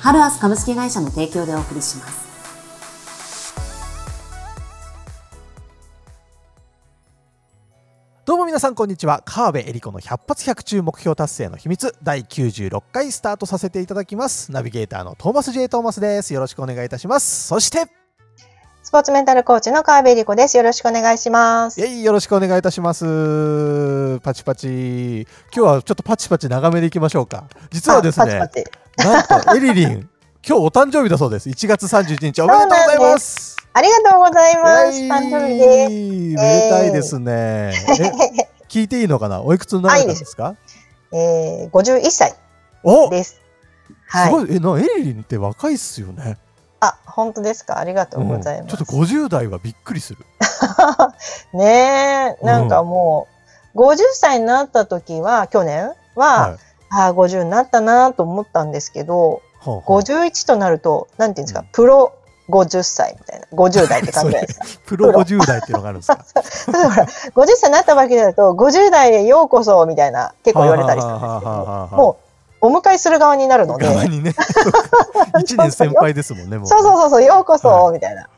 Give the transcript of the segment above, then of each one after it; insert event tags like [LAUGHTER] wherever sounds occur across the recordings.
ハルアス株式会社の提供でお送りします。どうも皆さんこんにちは。川辺恵理子の100発100中目標達成の秘密第96回スタートさせていただきます。ナビゲーターのトーマス J トーマスです。よろしくお願いいたします。そしてスポーツメンタルコーチの川辺恵理子です。よろしくお願いします。よろしくお願いいたします。パチパチ。今日はちょっとパチパチ長めでいきましょうか。実はですねなんとエリリン今日お誕生日だそうです1月31日おめでとうございますありがとうございます。誕生日です。めでたいですね。聞いていいのかな？おいくつになられたんですか？えー、51歳です。はい、すごい。え、な、エリリンって若いっすよね。あ、本当ですか？ありがとうございます。うん、ちょっと50代はびっくりする。[LAUGHS] ねえ、なんかもう、うん、50歳になった時は、去年は、はい、ああ、50になったなと思ったんですけど、はあはあ、51となると、なんていうんですか、うん、プロ50歳みたいな。50代って感じですか。プロ50代っていうのがあるんですか？[LAUGHS] だから、50歳になったわけだと、50代へようこそみたいな、結構言われたりするんですけど、もう、お迎えする側になるので。側にね。[LAUGHS] 1年先輩ですもんね、もう、ね。そうそうそう、ようこそ、みたいな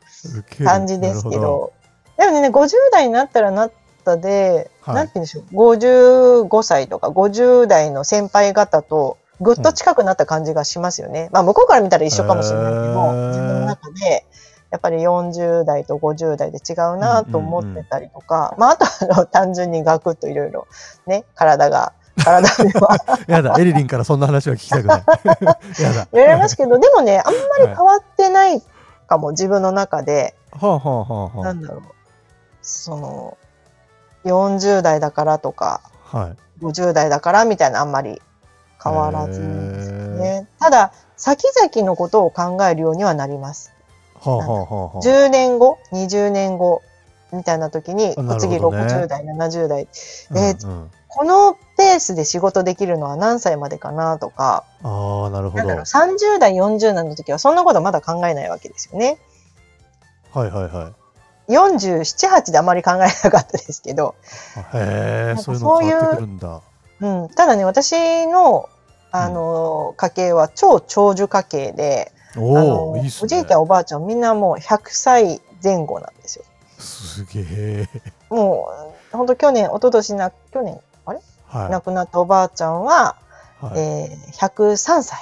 感じですけど。でもね、50代になったらなったで、はい、なんて言うんでしょう、55歳とか50代の先輩方と、ぐっと近くなった感じがしますよね。うん、まあ向こうから見たら一緒かもしれないけど、自分の中で、やっぱり40代と50代で違うなと思ってたりとか、まああとは単純にガクッといろいろね、体が体では。[LAUGHS] やだ、エリリンからそんな話は聞きたくない。[LAUGHS] やだ。言われますけど、でもね、あんまり変わってないかも、自分の中で。はあはあはあ、なんだろう。その、40代だからとか、はい、50代だからみたいなあんまり変わらずですね。ただ、先々のことを考えるようにはなります。はあはあはあ、10年後、20年後みたいな時に、ね、次60代、70代。で、うんうん、このペースで仕事できるのは何歳までかなとか。ああ、なるほど。30代、40代の時はそんなことまだ考えないわけですよね。はいはいはい。47、8であまり考えなかったですけど。へえ、そういうの変わってくるんだ。うん、ただね私のあの、家系は超長寿家系でおいい、ね、おじいちゃんおばあちゃんみんなもう100歳前後なんですよ。すげえ。もう本当去年一昨年な去年あれ、はい、亡くなったおばあちゃんは、はい、えー、103歳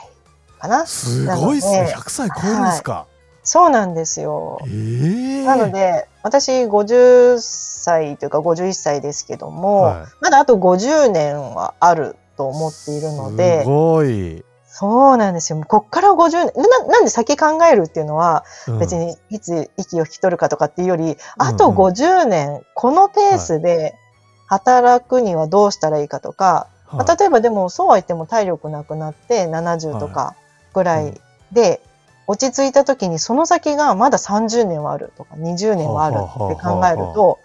かな。すごいっすね。100歳超えるんですか。はいそうなんですよ。えー、なので、私50歳というか51歳ですけども、はい、まだあと50年はあると思っているので、すごい。そうなんですよ。こっから50年な、なんで先考えるっていうのは、別にいつ息を引き取るかとかっていうより、うん、あと50年、このペースで働くにはどうしたらいいかとか、はい、まあ、例えばでもそうは言っても体力なくなって70とかぐらいで、落ち着いた時にその先がまだ30年はあるとか20年はあるって考えると、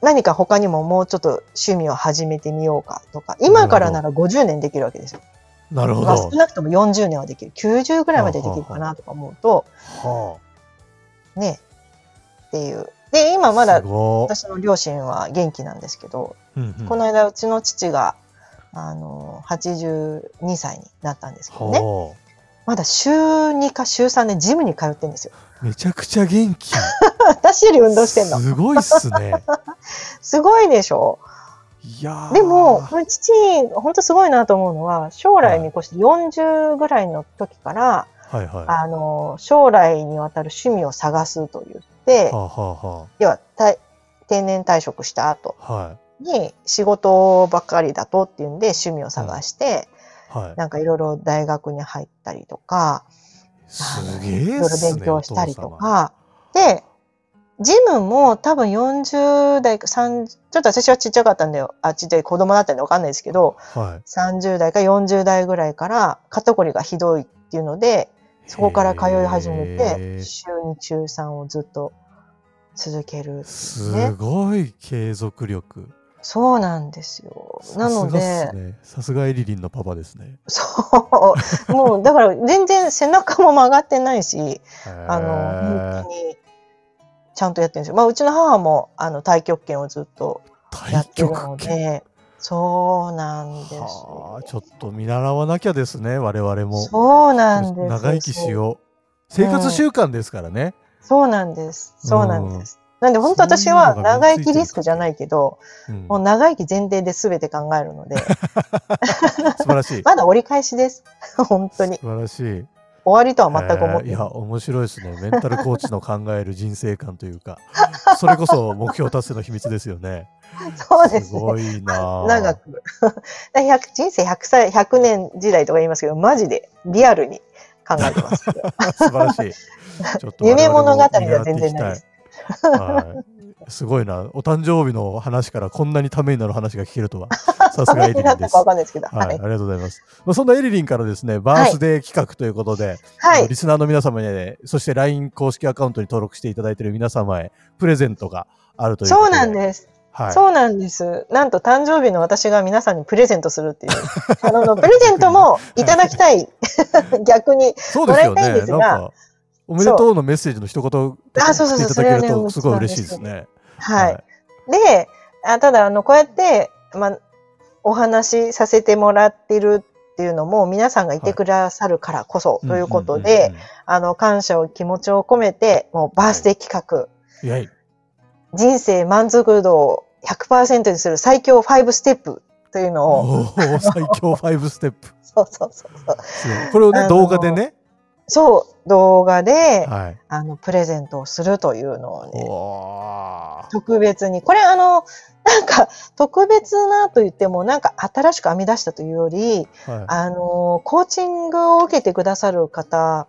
何か他にももうちょっと趣味を始めてみようかとか、今からなら50年できるわけですよ。なるほど。少なくとも40年はできる。90ぐらいまでできるかなとか思うと、はあ、ねっていう。で、今まだ私の両親は元気なんですけど、うんうん、この間うちの父が、あの、82歳になったんですけどね。はあまだ週2か週3でジムに通ってんですよ。めちゃくちゃ元気。[LAUGHS] 私より運動してんの。すごいっすね。[LAUGHS] すごいでしょ？いやでも、父、本当すごいなと思うのは、将来にこうして40ぐらいの時から、はいはい、あの、将来にわたる趣味を探すと言って、はあはあ、要は定年退職した後に、はい、仕事ばっかりだとっていうんで趣味を探して、はい、なんかいろいろ大学に入ったりとか、すげえ、ね、いろいろ勉強したりとか、で、ジムも多分40代か3、ちょっと私はちっちゃかったんだよ。あ、ちっちゃい子供だったんでわかんないですけど、はい、30代か40代ぐらいから肩こりがひどいっていうので、そこから通い始めへて、ー週2、週3をずっと続ける。すごい継続力。そうなんですよ。なのさすがっで、さすがエリリンのパパですね。そう、もうだから全然背中も曲がってないし、あの、本当にちゃんとやってるんですよ。まあ、うちの母もあの太極拳をずっとやっ太てるの。で、そうなんですあ、。ちょっと見習わなきゃですね、我々も。そうなんです。長生きしよう。生活習慣ですからね。そうなんです。そうなんです。なんで本当私は長生きリスクじゃないけど、うんもう長生き前提で全て考えるので、[LAUGHS] 素晴らしい。[LAUGHS] まだ折り返しです。[LAUGHS] 本当に。素晴らしい。終わりとは全く思って。えーいや、面白いですね。メンタルコーチの考える人生観というか、それこそ目標達成の秘密ですよね。そうですね。ごいなあ長く。100人生100歳、100年時代とか言いますけど、マジでリアルに考えてます。素晴らしい。夢物語では全然ないです。はい。すごいな。お誕生日の話からこんなにためになる話が聞けるとは。[LAUGHS] さすがエリリンです。かわはかんないですけど。い、はい。ありがとうございます。まあ、そんなエリリンからですね、バースデー企画ということで、はい。リスナーの皆様に、ね、そして LINE 公式アカウントに登録していただいている皆様へプレゼントがあるということで。そうなんです。はい。そうなんです。なんと誕生日の私が皆さんにプレゼントするっていう。あの、プレゼントもいただきたい。[LAUGHS] 逆に。そうですよね。もらいたいんですがなんか、おめでとうのメッセージの一言あそうそうそうしていただけるとすごい嬉しいですね。はい。で、あただ、あの、こうやって、まあ、お話しさせてもらってるっていうのも、皆さんがいてくださるからこそ、ということで、あの、感謝を気持ちを込めて、もうバースデー企画、うん。い。人生満足度を100%にする最強5ステップというのを、最強5ステップ。[LAUGHS] そうそうそうそう。これをね、動画でね。そう、動画で、はい。あの、プレゼントをするというのをね、特別に。これあの、なんか、特別なと言っても、なんか新しく編み出したというより、はいあの、コーチングを受けてくださる方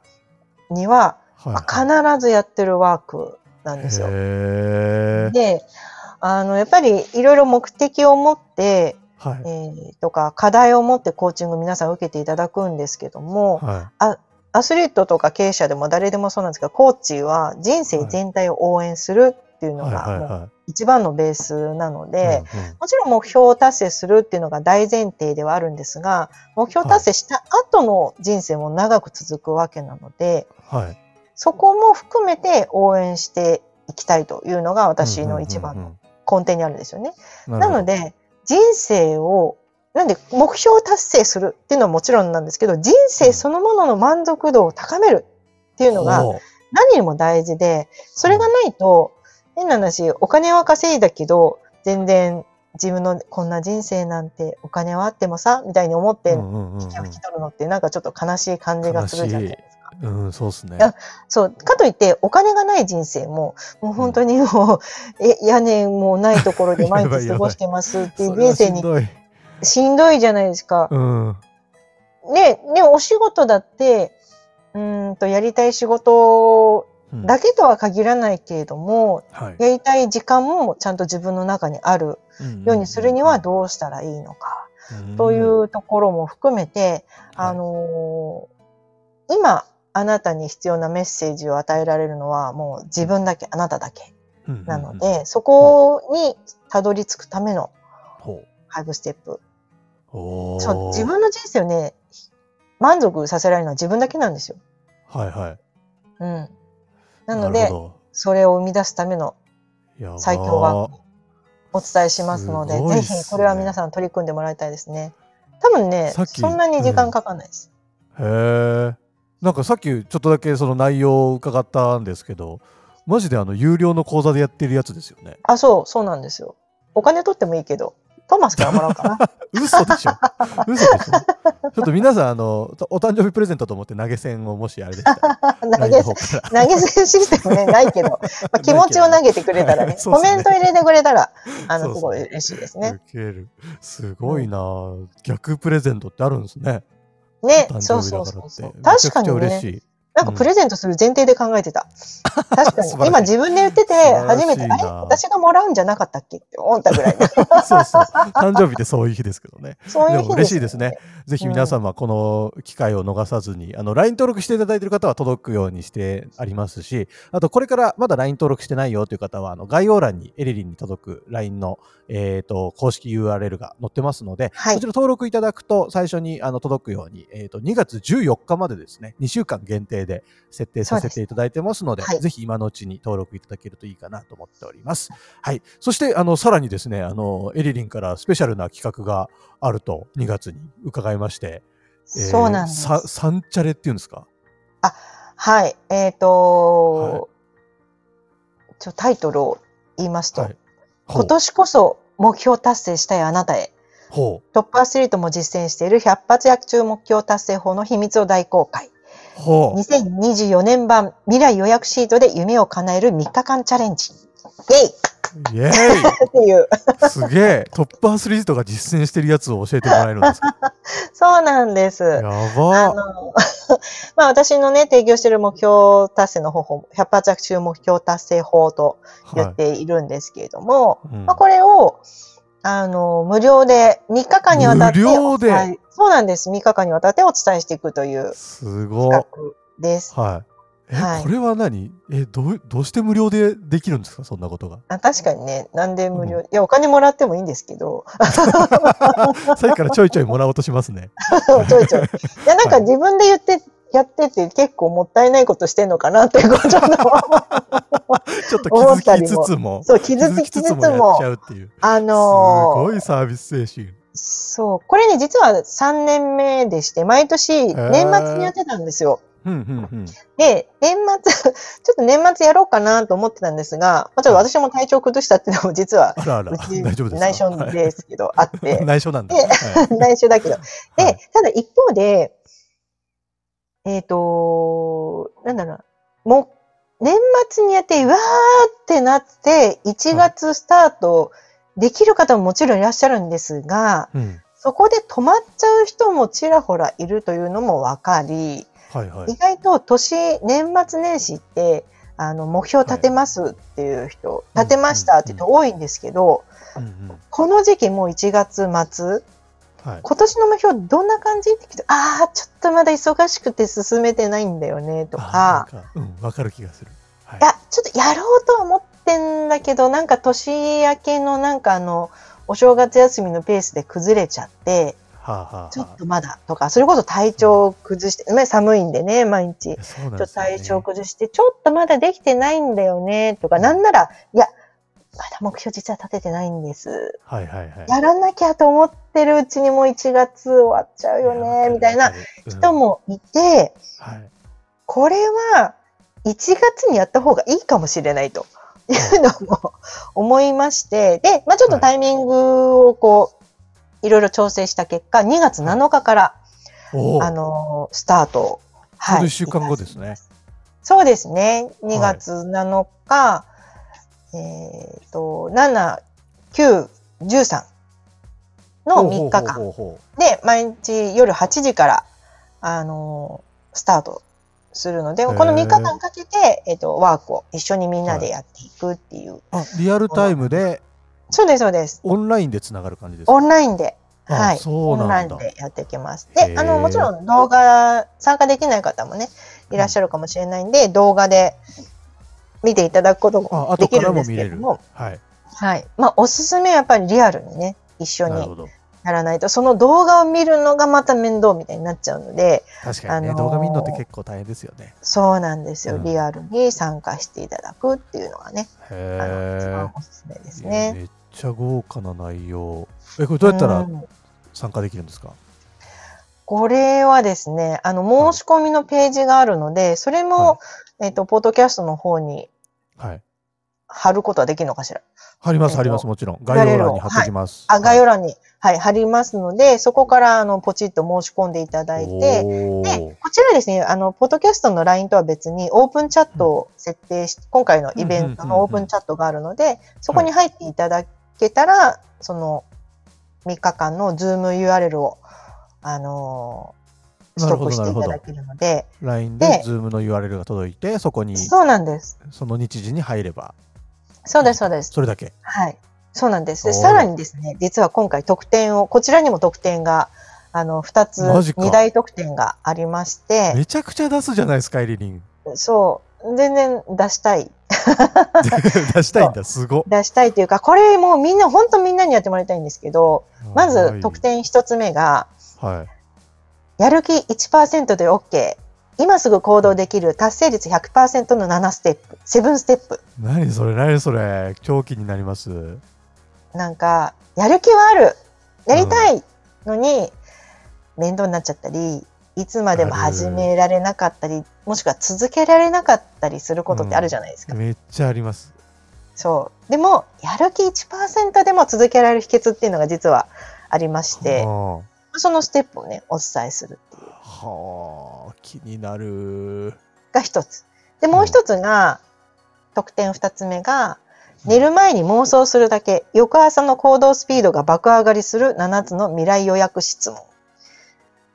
には、はい必ずやってるワークなんですよ。で、あの、やっぱりいろいろ目的を持って、はいえ。ーとか、課題を持ってコーチング皆さん受けていただくんですけども、はアスリートとか経営者でも誰でもそうなんですけど、コーチは人生全体を応援するっていう。のが一番のベースなのい。で、もちろん目標を達成するっていうのが大前提ではあるんですが、目標達成した後の人生も長く続くわけなので、はい。そこも含めて応援していきたいというのが私の一番の根底にあるんですよね。うん。なので、人生を、なんで目標を達成するっていうのはもちろんなんですけど、人生そのものの満足度を高めるっていうのが何よりも大事で、それがないと、変な話、お金は稼いだけど、全然自分のこんな人生なんてお金はあってもさ、みたいに思って、うんうんうん息を引き取るのってなんかちょっと悲しい感じがするじゃないですか。うん。うん、そうですね。あそう。かといって、お金がない人生も、もう本当にもう、え、屋根もないところで毎日過ごしてますっていう人生にしんどい。じゃないですか。うん。で、でもお仕事だって、うーんと、やりたい仕事うんだけとは限らないけれども、はい。やりたい時間もちゃんと自分の中にあるようにするにはどうしたらいいのか、というんうところも含めて、あのー今、あなたに必要なメッセージを与えられるのはもう自分だけ、あなただけうんなので、そこにたどり着くためのほ5ステップ。そう、自分の人生をね、満足させられるのは自分だけなんですよ。はいはい。うん。なので、それを生み出すためのどやばー最強はお伝えしますので、ねぜひこれは皆さん取り組んでもらいたいですね。多分ねそんなに時間かかんないです。へえ。なんかさっきちょっとだけその内容を伺ったんですけど、マジであの有料の講座でやってるやつですよね。あ、そう、そうなんですよ。お金取ってもいいけど、トーマスからもらおうかな。[LAUGHS] 嘘でしょ。嘘でしょ。ちょっと皆さんあのお誕生日プレゼントと思って投げ銭をもしあれでしたら。[LAUGHS] 投げ投げ銭システムね、ないけど、[LAUGHS] まあ、気持ちを投げてくれたらね、コメント入れてくれたら、あの、すごい嬉しいですね。受ける。すごいな、逆プレゼントってあるんですね。ね、誕そうそうそうそう。確かにね。嬉し、いなんかプレゼントする前提で考えてた。確かに。[LAUGHS] 今自分で言ってて、初めて、え、私がもらうんじゃなかったっけ？って思ったぐらい。[LAUGHS] そうそう。[LAUGHS] 誕生日ってそういう日ですけどね。そういう日でも嬉しいですね。ぜひ皆様、この機会を逃さずに、あの、LINE 登録していただいている方は届くようにしてありますし、あと、これからまだ LINE 登録してないよという方は、あの、概要欄にエリリンに届く LINE の、えっ、ー、と、公式 URL が載ってますので、はい、そちら登録いただくと、最初にあの届くように、えっ、ー、と、2月14日までですね、2週間限定で設定させていただいてますので、ではい、ぜひ今のうちに登録いただけるといいかなと思っております。はい。そして、あの、さらにですね、あの、エリリンからスペシャルな企画があると2月に伺いまして、そうなんです。ササンチャレっていうんですか？あ、はい。えっ、ー、と、はい、ちょタイトルを言いますと、はい、今年こそ目標達成したいあなたへ。トップアスリートも実践している100発躍中目標達成法の秘密を大公開。2024年版未来予約シートで夢を叶える3日間チャレンジ。イェイっていう。すげえ。トップアスリートが実践してるやつを教えてもらえるんですか？[LAUGHS] そうなんです。やばあの、[LAUGHS] まあ私のね、提供している目標達成の方法、100発着中目標達成法と言っているんですけれども、はいうん、まあこれを、あの、無料で3日間にわたって、無料で？そうなんです。3日間にわたってお伝えしていくというすごいです。はい。え、はい、これは何？えどう、どうして無料でできるんですか？そんなことが。あ確かにね。なんで無料、うん、いや、お金もらってもいいんですけど。[LAUGHS] さっきからちょいちょいもらおうとしますね。[LAUGHS] ちょいちょい。いや、なんか自分で言って、やってて結構もったいないことしてんのかなっていうこと [LAUGHS] ちょっと気づきつつも。そう、傷つきつつも。あのー、すごいサービス精神。そう。これね、実は3年目でして、毎年年末にやってたんですよ。で、年末、[LAUGHS] ちょっと年末やろうかなと思ってたんですが、まあ、ちょっと私も体調崩したっていうのも実は、うち内緒ですけど、あって。[LAUGHS] 内緒なんだ。内緒だけど。で、ただ一方で、えっ、ー、と、なんだろう、もう、年末にやって、うわーってなって、1月スタートできる方ももちろんいらっしゃるんですが、うん、そこで止まっちゃう人もちらほらいるというのも分かり、はいはい、意外と年、年末年始って、あの、目標立てますっていう人、はい、立てましたって人多いんですけど、うんうん、この時期もう1月末、はい、今年の目標どんな感じ？って聞いて、ああ、ちょっとまだ忙しくて進めてないんだよね、とか。かうん、わかる気がする。はい、いや、ちょっとやろうとは思ってんだけど、なんか年明けのなんかあの、お正月休みのペースで崩れちゃって、はあはあ、ちょっとまだとか、それこそ体調崩して、うん、寒いんでね、毎日。ね、ちょっと体調崩して、ちょっとまだできてないんだよね、とか、なんなら、いや、まだ目標実は立ててないんです。はいはいはい。やらなきゃと思ってるうちにもう1月終わっちゃうよね、みたいな人もいて、はい、これは1月にやった方がいいかもしれないというのも思いまして、で、まあちょっとタイミングをこう、いろいろ調整した結果、2月7日から、あのスタート。はい。1週間後ですね。そうですね。2月7日、はいえっ、ー、と、7、9、13の3日間で、毎日夜8時から、あのー、スタートするので、この3日間かけて、えっ、ー、と、ワークを一緒にみんなでやっていくっていう。はい、あ、リアルタイムでそうです、そうです。オンラインでつながる感じですか？オンラインで。はい。オンラインでやっていきます。で、あの、もちろん動画、参加できない方もね、いらっしゃるかもしれないんで、動画で見ていただくこともできるんですけども、はい。はい。まあ、おすすめはやっぱりリアルにね、一緒にやらないと、その動画を見るのがまた面倒みたいになっちゃうので、確かにね、あのー、動画見るのって結構大変ですよね。そうなんですよ、うん、リアルに参加していただくっていうのがね、あの一番おすすめですね。めっちゃ豪華な内容。え、これどうやったら参加できるんですか、うんこれはですね、あの、申し込みのページがあるので、それも、えっ、と、ポッドキャストの方にはい。貼ることはできるのかしら？貼ります、貼ります、もちろん。概要欄に貼っておきます。はい、あ、概要欄に、はい、貼りますので、そこから、あの、ポチッと申し込んでいただいて、で、こちらですね、あの、ポッドキャストの LINE とは別に、オープンチャットを設定し、今回のイベントのオープンチャットがあるので、そこに入っていただけたら、その、3日間のズーム URL を、あの取得していただけるので。LINE で Zoom の URL が届いて、そこに、そうなんです。その日時に入れば。そうです、そうです。それだけ。はい。そうなんです。で、さらにですね、実は今回特典を、こちらにも特典が、あの、二つ、二大特典がありまして。めちゃくちゃ出すじゃないですか、エリリン。そう。全然出したい。[LAUGHS] 出したいんだ、すご。出したいというか、これもうみんな、本当みんなにやってもらいたいんですけど、まず特典一つ目が、はい。やる気1%で OK。今すぐ行動できる達成率100%の7ステップ、7ステップ。何それ、何それ、狂気になります。なんか、やる気はある。やりたいのに、うん、面倒になっちゃったり、いつまでも始められなかったり、もしくは続けられなかったりすることってあるじゃないですか。うん、めっちゃあります。そう。でも、やる気1%でも続けられる秘訣っていうのが実はありまして、そのステップをね、お伝えするっていう。はあ、気になる。が一つ。で、もう一つが、うん、特典二つ目が、寝る前に妄想するだけ、翌朝の行動スピードが爆上がりする7つの未来予約質問。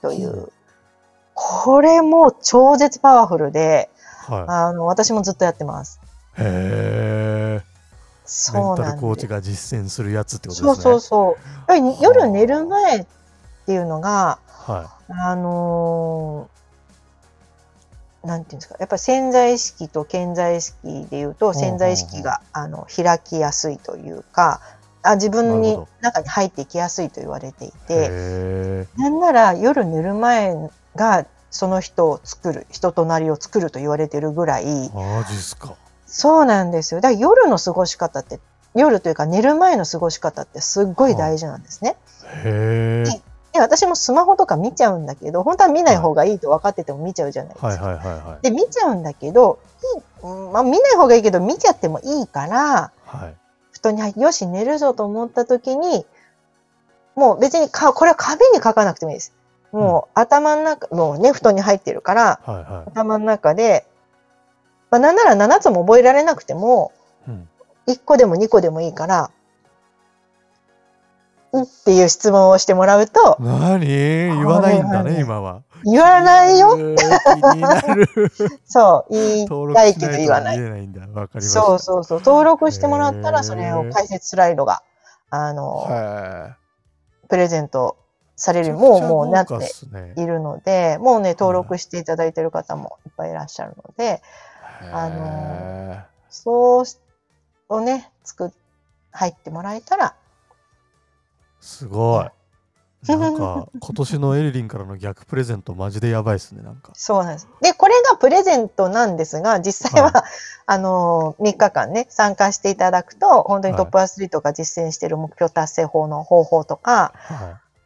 という。これも超絶パワフルで、はい、あの、私もずっとやってます。へえ。そうなんです。コーチが実践するやつってことですね。そうそうそう。夜寝る前っていうのが、はい、あのー、なんていうんですか、やっぱり潜在意識と潜在意識でいうと、潜在意識が、あの開きやすいというか、あ自分に中に入っていきやすいと言われていて、なんなら夜寝る前がその人を作る、人となりを作ると言われてるぐらい、マジっすか。そうなんですよ。だから夜の過ごし方って、夜というか寝る前の過ごし方ってすっごい大事なんですね。へえ。で、私もスマホとか見ちゃうんだけど、本当は見ない方がいいと分かってても見ちゃうじゃないですか。はい。はい。はい。はい、で、見ちゃうんだけど、まあ、見ない方がいいけど、見ちゃってもいいから、はい、布団に入って、よし、寝るぞと思った時に、もう別にか、これは壁に書かなくてもいいです。もう頭の中、もうね、布団に入ってるから、はい。はい、頭の中で、まあ、なんなら7つも覚えられなくても、うん、1個でも2個でもいいから、っていう質問をしてもらうと。何？言わないんだね、今は。言わないよ。[LAUGHS] そう、言いたいけど言わない。そうそうそう。登録してもらったら、それを解説スライドが、あの、プレゼントされるもう、もうなっているので、もうね、登録していただいてる方もいっぱいいらっしゃるので、あの、そうをね、作っ、入ってもらえたら、すごい。なんか、[LAUGHS] 今年のエリリンからの逆プレゼント、マジでやばいですね、なんか。そうなんです。で、これがプレゼントなんですが、実際は、はい、[LAUGHS] あの、3日間ね、参加していただくと、本当にトップアスリートが実践している目標達成法の方法とか、はい、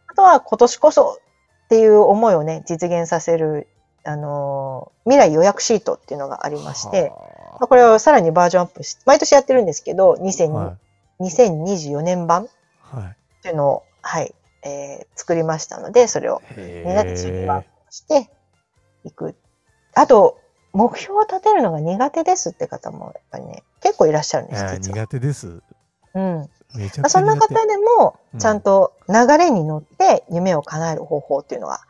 あとは今年こそっていう思いをね、実現させる、あの、未来予約シートっていうのがありまして、まあ、これをさらにバージョンアップして、毎年やってるんですけど、2000はい、2024年版。はいっていうのを、はい、えー、作りましたので、それをみんなでそれはしていく。あと、目標を立てるのが苦手ですって方もやっぱりね、結構いらっしゃるんです。苦手です。うん。まあ、そんな方でも、ちゃんと流れに乗って夢を叶える方法っていうのが、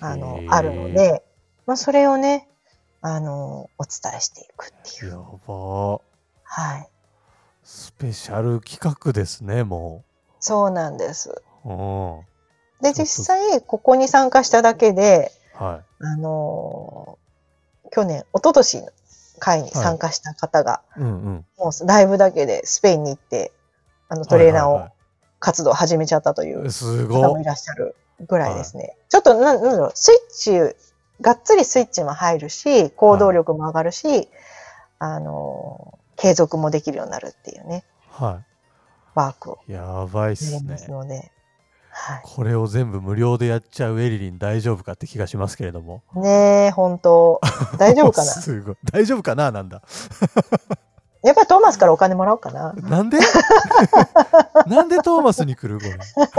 あの、あるので、まあ、それをね、あの、お伝えしていくっていう。やばはい。スペシャル企画ですね、もう。そうなんです。で、実際、ここに参加しただけで、はい、あのー、去年、一昨年の会に参加した方が、はいうんうん、もうライブだけでスペインに行って、あのトレーナーを活動を始めちゃったという方もいらっしゃるぐらいですね。ちょっとな、なんだろう、スイッチ、がっつりスイッチも入るし、行動力も上がるし、はい、あのー、継続もできるようになるっていうね。はい。ワークをやばいっすね。ので、はい、これを全部無料でやっちゃうエリリン大丈夫かって気がしますけれども。ねえ、本当 [LAUGHS] 大丈夫かな？すごい。大丈夫かななんだ？[LAUGHS] やっぱりトーマスからお金もらおうかな。なんで？[LAUGHS] なんでトーマスに来るこ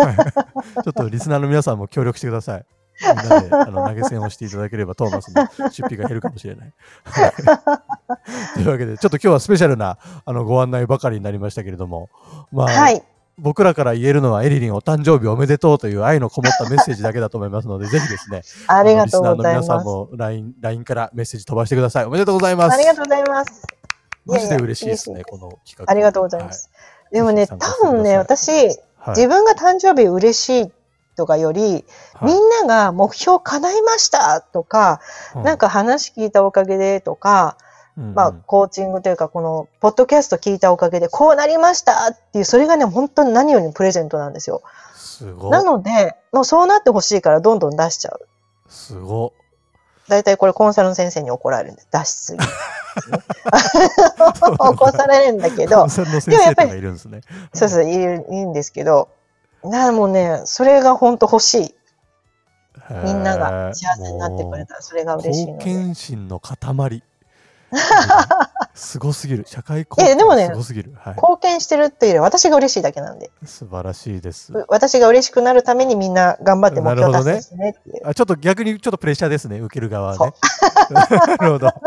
れ？ちょっとリスナーの皆さんも協力してください。みんなであの投げ銭をしていただければトーマスの出費が減るかもしれない。というわけで、ちょっと今日はスペシャルなあのご案内ばかりになりましたけれども、まあ、はい、僕らから言えるのはエリリンお誕生日おめでとうという愛のこもったメッセージだけだと思いますので、ぜひですね、ありがとうございます。リスナーの皆さんも LINE, LINE からメッセージ飛ばしてください。おめでとうございます。ありがとうございます。マジで嬉しいですね、いやいやこの企画。ありがとうございます。でもね、多分ね、私、はい。自分が誕生日嬉しいとかより、はいみんなが目標叶いましたとか、なん、か話聞いたおかげでとか、うんまあ、コーチングというか、この、ポッドキャスト聞いたおかげで、こうなりましたっていう、それがね、本当に何よりもプレゼントなんですよ。すごなので、もうそうなってほしいから、どんどん出しちゃう。すご大体これコンサルの先生に怒られるんです。出しすぎ。[LAUGHS] 怒られるんだけどコン、サルの先生とかいるんですね。そうそう、いいいいんですけど、なもうね、それが本当欲しい。みんなが幸せになってくれたら、それが嬉しい貢ので。献心の塊。[LAUGHS] すごすぎる。社会貢献えでもねすごすぎる。はい。貢献してるっていうより私が嬉しいだけなんで。素晴らしいです。私が嬉しくなるためにみんな頑張って目標達成してねっていう。あちょっと逆にちょっとプレッシャーですね、受ける側はね。[LAUGHS] なるほど。ちょ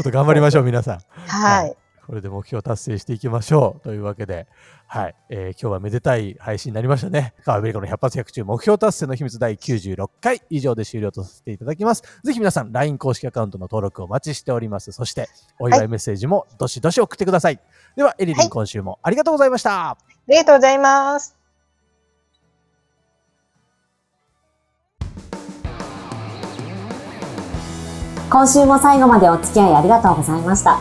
っと頑張りましょう、皆さん。はい。これで目標達成していきましょう。というわけで、はい。えー今日はめでたい配信になりましたね。川辺理子の100発100中目標達成の秘密第96回以上で終了とさせていただきます。ぜひ皆さん LINE 公式アカウントの登録をお待ちしております。そして、お祝いメッセージもどしどし送ってください。では、エリリンはい今週もありがとうございました。ありがとうございます。今週も最後までお付き合いありがとうございました。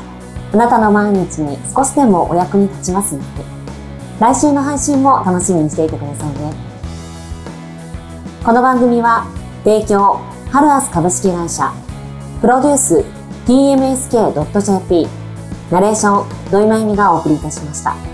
あなたの毎日に少しでもお役に立ちますように。来週の配信も楽しみにしていてくださいね。この番組は、提供、ハルアス株式会社、プロデュース、tmsk.jp、ナレーション、土井まゆみがお送りいたしました。